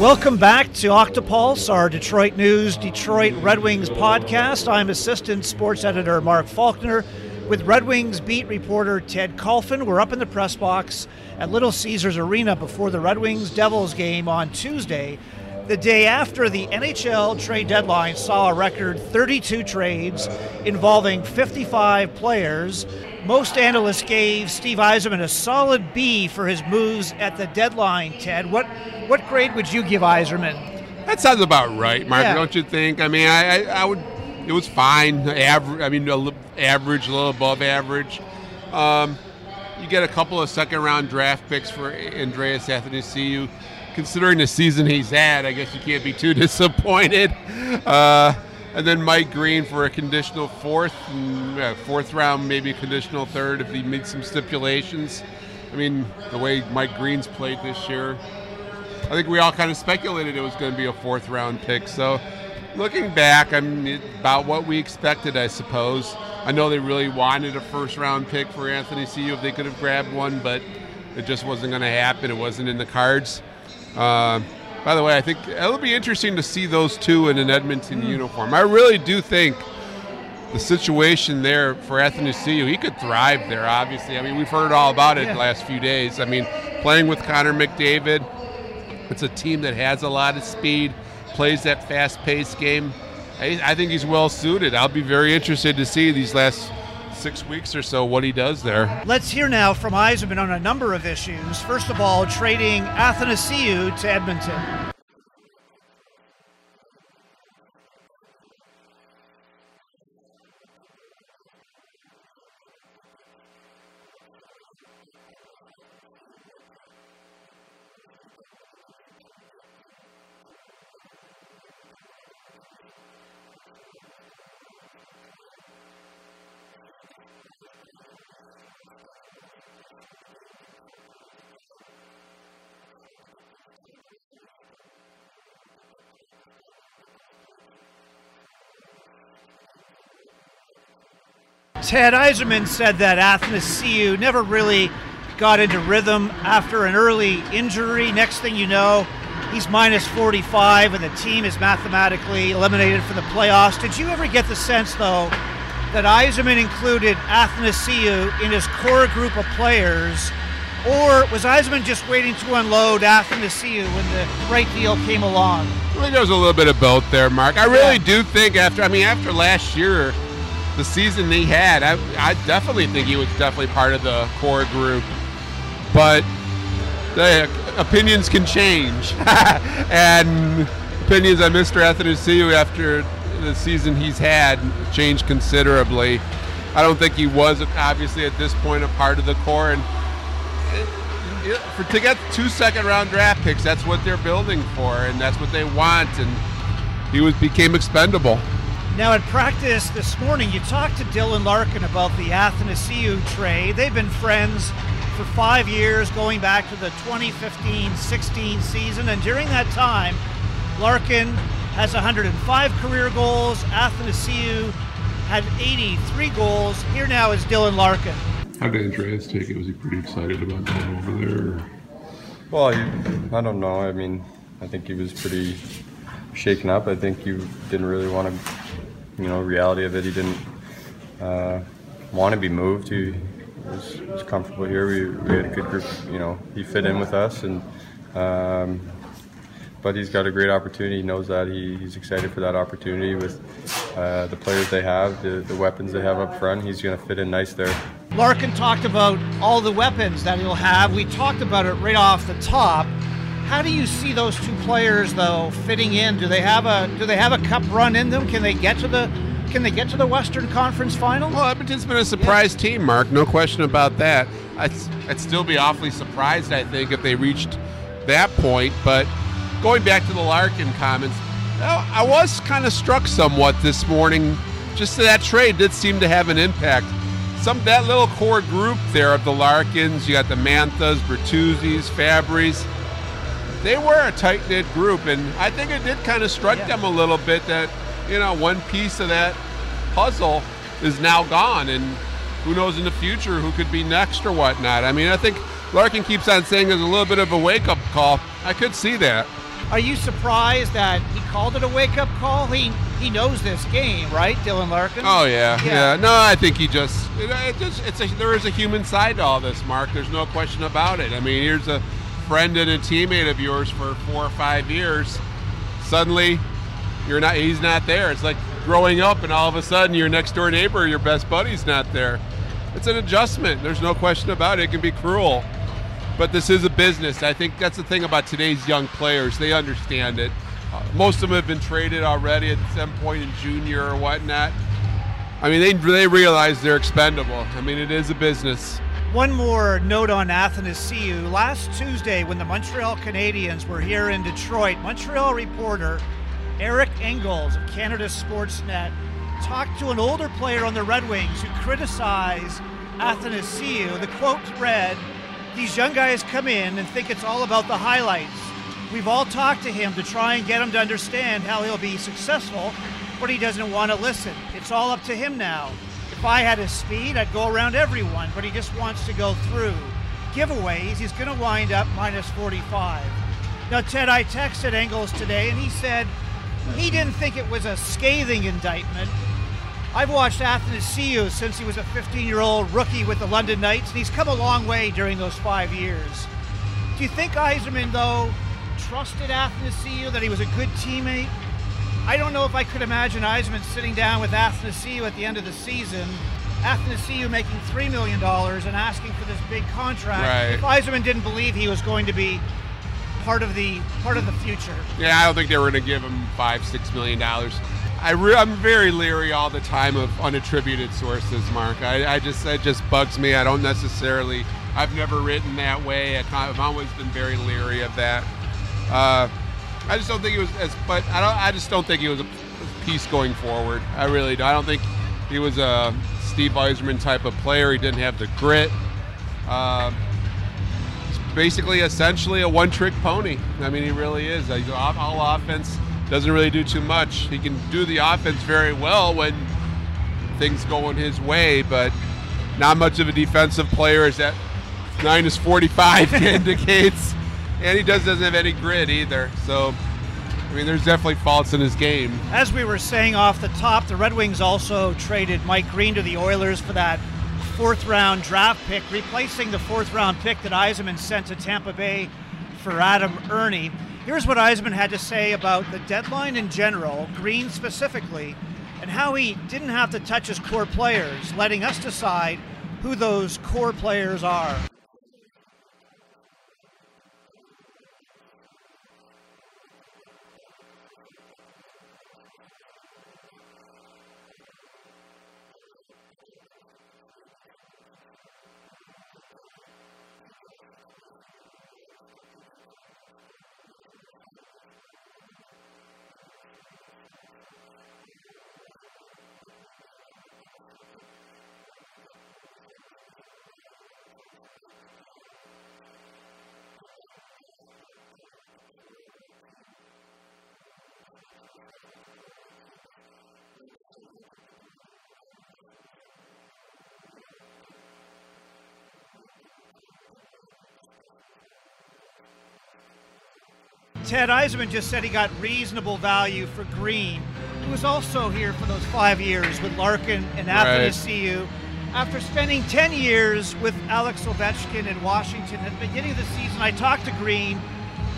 Welcome back to Octopulse, our Detroit News, Detroit Red Wings podcast. I'm assistant sports editor Mark Faulkner with Red Wings beat reporter Ted Kulfan. We're up in the press box at Little Caesars Arena before the Red Wings Devils game on Tuesday, the day after the NHL trade deadline saw a record 32 trades involving 55 players. Most analysts gave Steve Yzerman a solid B for his moves at the deadline. Ted, what what grade would you give Yzerman? That sounds about right, Mark. Yeah. Don't you think? I mean, I, I, I would. It was fine. Average. I mean, a li- average, a little above average. Um, you get a couple of second round draft picks for Andreas Athanasiou. Considering the season he's had, I guess you can't be too disappointed. Uh, and then Mike Green for a conditional fourth, and, uh, fourth round, maybe a conditional third if he meets some stipulations. I mean, the way Mike Green's played this year, I think we all kind of speculated it was going to be a fourth round pick. So, looking back, I mean, about what we expected, I suppose. I know they really wanted a first round pick for Athanasiou if they could have grabbed one, but it just wasn't going to happen. It wasn't in the cards. Uh, by the way, I think it'll be interesting to see those two in an Edmonton uniform. I really do think the situation there for Athanasiou, he could thrive there, obviously. I mean, we've heard all about it Yeah. the last few days. I mean, playing with Connor McDavid, it's a team that has a lot of speed, plays that fast-paced game. I, I think he's well suited. I'll be very interested to see these last six weeks or so what he does there. Let's hear now from Yzerman on a number of issues. First of all, trading Athanasiou to Edmonton. Ted Yzerman said that Athanasiou never really got into rhythm after an early injury. Next thing you know, he's minus 45 and the team is mathematically eliminated from the playoffs. Did you ever get the sense, though, that Yzerman included Athanasiou in his core group of players? Or was Yzerman just waiting to unload Athanasiou when the right deal came along? I think there's a little bit of both there, Mark. I really Yeah. do think after, I mean, after last year, the season he had, I, I definitely think he was definitely part of the core group. But the opinions can change, and opinions on Mr. Athanasiou after the season he's had changed considerably. I don't think he was obviously at this point a part of the core, and it- for to get two second round draft picks, that's what they're building for, and that's what they want. And he was became expendable. Now, at practice this morning, you talked to Dylan Larkin about the Athanasiou trade. They've been friends for five years, going back to the 2015 16 season. And during that time, Larkin has 105 career goals. Athanasiou had 83 goals. Here now is Dylan Larkin. How did Andreas take it? Was he pretty excited about going over there? Or? Well, I don't know. I mean, I think he was pretty shaken up. I think you didn't really want to, you know, reality of it. He didn't uh, want to be moved. He was, was comfortable here. We, we had a good group. You know, he fit in with us, and um, but he's got a great opportunity. He knows that. He, he's excited for that opportunity with uh, the players they have, the, the weapons they have up front. He's going to fit in nice there. Larkin talked about all the weapons that he'll have. We talked about it right off the top. How do you see those two players though fitting in? Do they have a do they have a cup run in them? Can they get to the can they get to the Western Conference final? Well, Edmonton's been a surprise team, Mark. No question about that. I'd, I'd still be awfully surprised, I think, if they reached that point. But going back to the Larkin comments, I was kind of struck somewhat this morning. Just that trade did seem to have an impact. Some that little core group there of the Larkins, you got the Manthas, Bertuzzi's, Fabbris. They were a tight knit group, and I think it did kind of strike Yeah. them a little bit that you know one piece of that puzzle is now gone, and who knows in the future who could be next or whatnot. I mean, I think Larkin keeps on saying there's a little bit of a wake up call. I could see that. Are you surprised that he called it a wake-up call? He he knows this game, right, Dylan Larkin? Oh yeah, Yeah. yeah. No, I think he just it, it just it's a, there is a human side to all this, Mark. There's no question about it. I mean, here's a friend and a teammate of yours for four or five years. Suddenly, you're not. He's not there. It's like growing up, and all of a sudden, your next door neighbor, your best buddy's not there. It's an adjustment. There's no question about it. It can be cruel, but this is a business. I think that's the thing about today's young players. They understand it. Uh, most of them have been traded already at some point in junior or whatnot. I mean, they, they realize they're expendable. I mean, it is a business. One more note on Athanasiou. Last Tuesday, when the Montreal Canadiens were here in Detroit, Montreal reporter Eric Engels of Canada Sportsnet talked to an older player on the Red Wings who criticized Athanasiou. The quote read, These young guys come in and think it's all about the highlights. We've all talked to him to try and get him to understand how he'll be successful, but he doesn't want to listen. It's all up to him now. If I had his speed, I'd go around everyone, but he just wants to go through. Giveaways, he's going to wind up minus 45. Now, Ted, I texted Engels today, and he said he didn't think it was a scathing indictment. I've watched Athanasiou since he was a 15 year old rookie with the London Knights, and he's come a long way during those five years. Do you think Yzerman, though, trusted Athanasiou, that he was a good teammate? I don't know if I could imagine Yzerman sitting down with Athanasiou at the end of the season, Athanasiou making $3 million and asking for this big contract, Right. if Yzerman didn't believe he was going to be part of the part of the future. Yeah, I don't think they were going to give him five, six million dollars. I re- I'm very leery all the time of unattributed sources, Mark. I, I just it just bugs me. I don't necessarily. I've never written that way. I've always been very leery of that. Uh, I just don't think it was as. But I don't. I just don't think he was a piece going forward. I really Don't. I don't think he was a Steve Yzerman type of player. He didn't have the grit. Uh, basically essentially a one-trick pony. I mean, he really is. He's all, all offense, doesn't really do too much. He can do the offense very well when things going his way, but not much of a defensive player as that minus 45 indicates. And he does doesn't have any grit either. So, I mean, there's definitely faults in his game. As we were saying off the top, the Red Wings also traded Mike Green to the Oilers for that fourth round draft pick, replacing the fourth round pick that Yzerman sent to Tampa Bay for Adam Erne. Here's what Yzerman had to say about the deadline in general, Green specifically, and how he didn't have to touch his core players, letting us decide who those core players are. Ted Yzerman just said he got reasonable value for Green, who was also here for those five years with Larkin and Right. Athanasiou. After spending 10 years with Alex Ovechkin in Washington at the beginning of the season, I talked to Green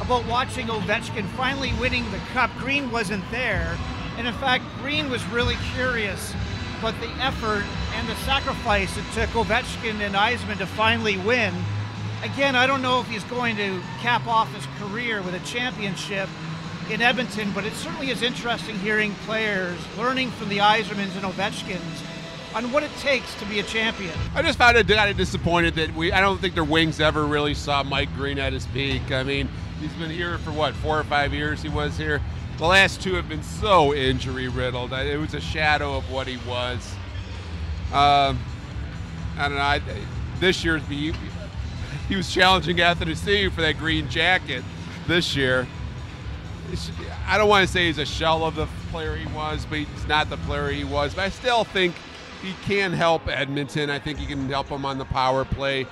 about watching Ovechkin finally winning the cup. Green wasn't there. And in fact, Green was really curious about the effort and the sacrifice it took Ovechkin and Yzerman to finally win. Again, I don't know if he's going to cap off his career with a championship in Edmonton, but it certainly is interesting hearing players learning from the Yzermans and Ovechkins on what it takes to be a champion. I just found it kind of disappointed that we. I don't think their Wings ever really saw Mike Green at his peak. I mean, he's been here for what four or five years. He was here. The last two have been so injury riddled. It was a shadow of what he was. Um, I don't know. I, this year's he, he was challenging Anthony Steve for that green jacket this year. I don't want to say he's a shell of the player he was, but he's not the player he was. But I still think he can help Edmonton. I think he can help them on the power play.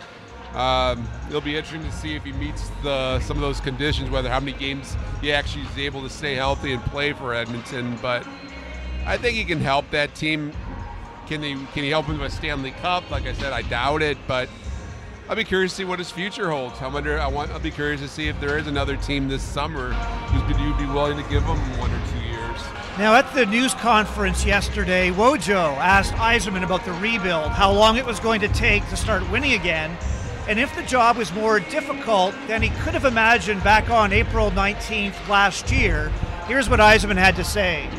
Um, it'll be interesting to see if he meets the some of those conditions, whether how many games he actually is able to stay healthy and play for Edmonton. But I think he can help that team. Can he can he help him with a Stanley Cup? Like I said, I doubt it, but I'll be curious to see what his future holds. I'm under, I want. I'll be curious to see if there is another team this summer who's you'd be willing to give him one or two years. Now, at the news conference yesterday, Wojo asked Yzerman about the rebuild, how long it was going to take to start winning again, and if the job was more difficult than he could have imagined back on April 19th last year. Here's what Yzerman had to say.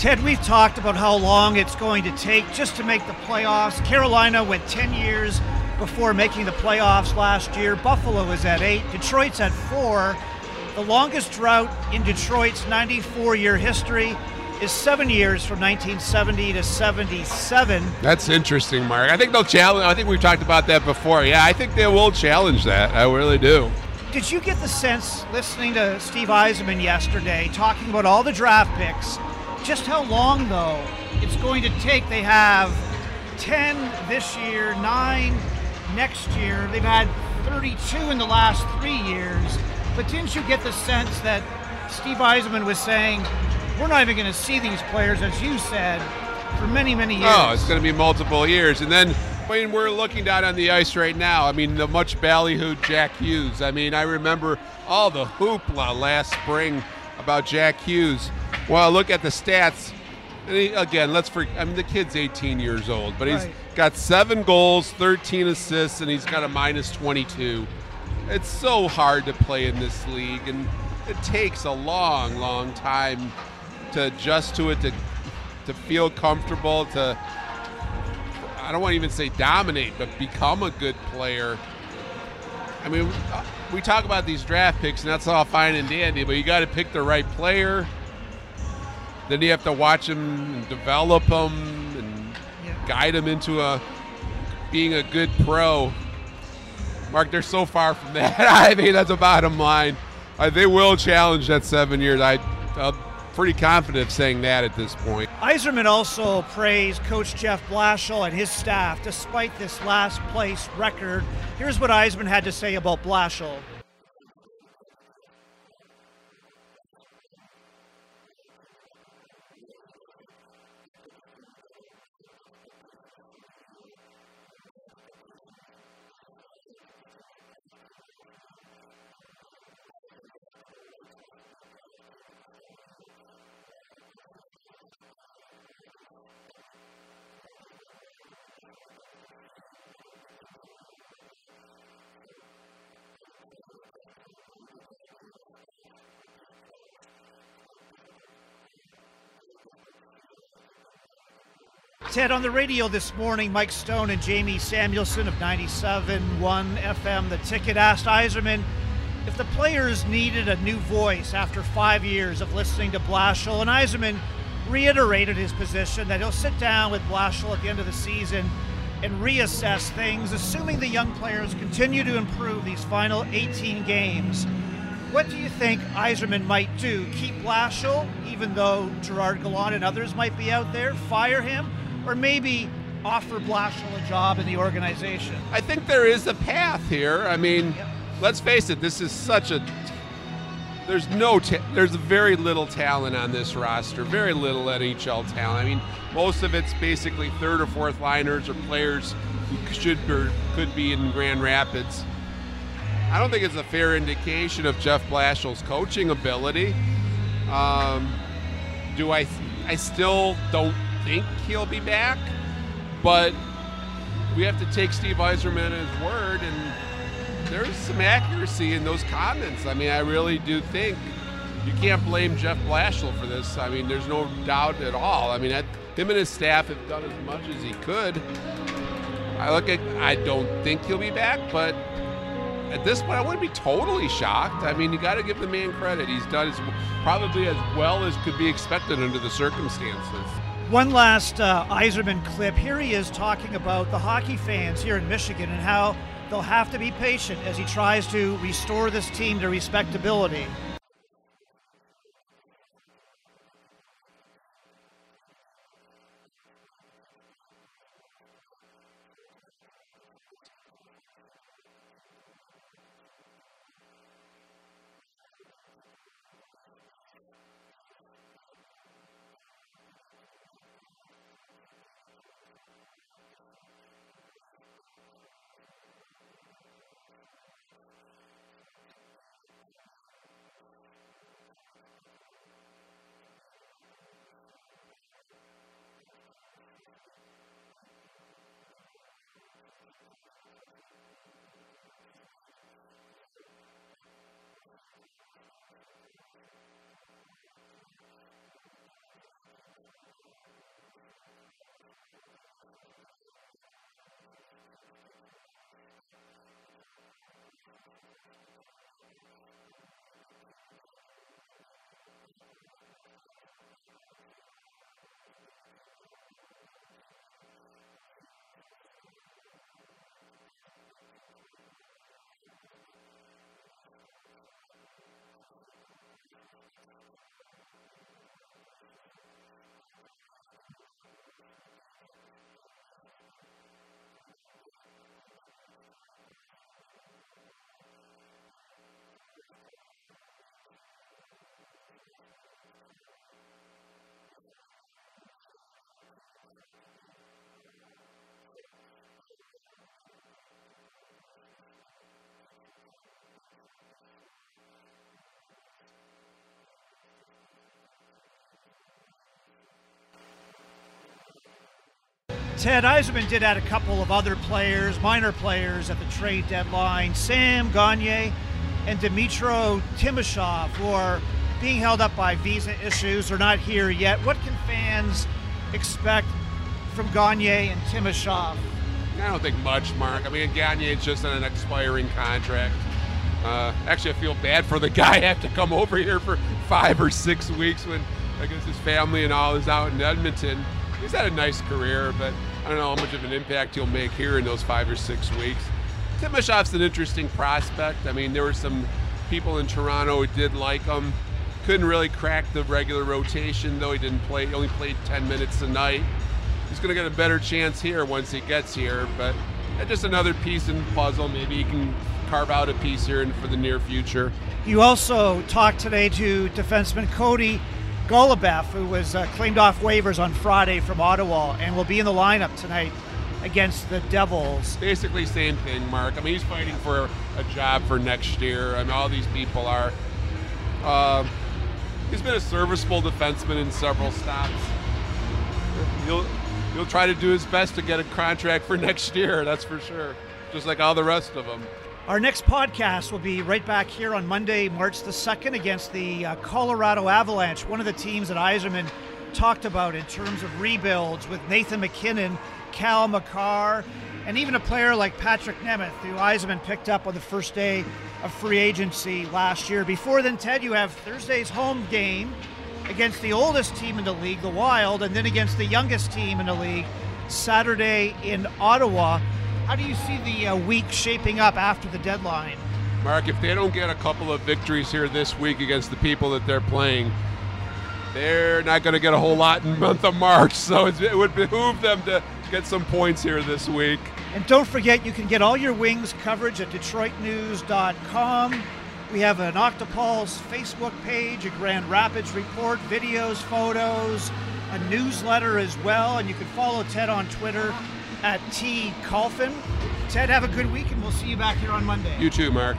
Ted, we've talked about how long it's going to take just to make the playoffs. Carolina went 10 years before making the playoffs last year. Buffalo is at eight. Detroit's at four. The longest drought in Detroit's 94 year history is seven years from 1970 to 77. That's interesting, Mark. I think they'll challenge. I think we've talked about that before. Yeah, I think they will challenge that. I really do. Did you get the sense listening to Steve Yzerman yesterday talking about all the draft picks? Just how long, though, it's going to take. They have 10 this year, 9 next year. They've had 32 in the last three years. But didn't you get the sense that Steve Yzerman was saying, we're not even going to see these players, as you said, for many, many oh, years? Oh, it's going to be multiple years. And then I mean, we're looking down on the ice right now. I mean, the much ballyhooed Jack Hughes. I mean, I remember all the hoopla last spring about Jack Hughes. Well, look at the stats. He, again, let's for I mean, the kid's 18 years old, but he's Right. got seven goals, 13 assists, and he's got a minus 22. It's so hard to play in this league, and it takes a long, long time to adjust to it, to to feel comfortable, to I don't want to even say dominate, but become a good player. I mean, we talk about these draft picks, and that's all fine and dandy, but you got to pick the right player. Then you have to watch them and develop them and Yeah. guide them into a being a good pro. Mark, they're so far from that. I mean, that's the bottom line. Uh, they will challenge that seven years. I, I'm pretty confident of saying that at this point. Yzerman also praised Coach Jeff Blashill and his staff despite this last place record. Here's what Yzerman had to say about Blashill. Ted, on the radio this morning, Mike Stone and Jamie Samuelson of 97.1 FM, The Ticket, asked Yzerman if the players needed a new voice after five years of listening to Blashill. And Yzerman reiterated his position that he'll sit down with Blashill at the end of the season and reassess things, assuming the young players continue to improve these final 18 games. What do you think Yzerman might do? Keep Blashill, even though Gerard Gallant and others might be out there? Fire him? Or maybe offer Blashill a job in the organization? I think there is a path here. I mean, Yep. let's face it, this is such a. There's no, ta- there's very little talent on this roster. Very little NHL talent. I mean, most of it's basically third or fourth liners or players who should or could be in Grand Rapids. I don't think it's a fair indication of Jeff Blashill's coaching ability. Um, do I? I still don't think he'll be back, but we have to take Steve Yzerman at his word, and there's some accuracy in those comments. I mean, I really do think you can't blame Jeff Blashill for this. I mean, there's no doubt at all. I mean, that, him and his staff have done as much as he could. I look at, I don't think he'll be back, but at this point, I wouldn't be totally shocked. I mean, you got to give the man credit. He's done as, probably as well as could be expected under the circumstances. One last uh, Yzerman clip. Here he is talking about the hockey fans here in Michigan and how they'll have to be patient as he tries to restore this team to respectability. Ted Yzerman did add a couple of other players, minor players at the trade deadline. Sam Gagne and Dmytro Timashov, who are being held up by visa issues. They're not here yet. What can fans expect from Gagne and Timashov? I don't think much, Mark. I mean, Gagne's just on an expiring contract. Uh, actually, I feel bad for the guy. I have to come over here for five or six weeks when I guess his family and all is out in Edmonton. He's had a nice career, but I don't know how much of an impact he'll make here in those five or six weeks. Timashov's an interesting prospect. I mean, there were some people in Toronto who did like him. Couldn't really crack the regular rotation, though he didn't play. He only played 10 minutes a night. He's going to get a better chance here once he gets here, but just another piece in the puzzle. Maybe he can carve out a piece here for the near future. You also talked today to defenseman Cody Goloubef, who was uh, claimed off waivers on Friday from Ottawa and will be in the lineup tonight against the Devils. Basically, same thing, Mark. I mean, he's fighting for a job for next year. I mean, all these people are. Uh, he's been a serviceable defenseman in several stops. He'll he'll try to do his best to get a contract for next year. That's for sure. Just like all the rest of them. Our next podcast will be right back here on Monday, March the 2nd, against the uh, Colorado Avalanche, one of the teams that Yzerman talked about in terms of rebuilds with Nathan MacKinnon, Cal Makar, and even a player like Patrick Nemeth, who Yzerman picked up on the first day of free agency last year. Before then, Ted, you have Thursday's home game against the oldest team in the league, the Wild, and then against the youngest team in the league, Saturday in Ottawa. How do you see the uh, week shaping up after the deadline? Mark, if they don't get a couple of victories here this week against the people that they're playing, they're not going to get a whole lot in the month of March. So it would behoove them to get some points here this week. And don't forget, you can get all your Wings coverage at DetroitNews.com. We have an Octopulse Facebook page, a Grand Rapids report, videos, photos, a newsletter as well. And you can follow Ted on Twitter at T. Kulfan. Ted, have a good week, and we'll see you back here on Monday. You too, Mark.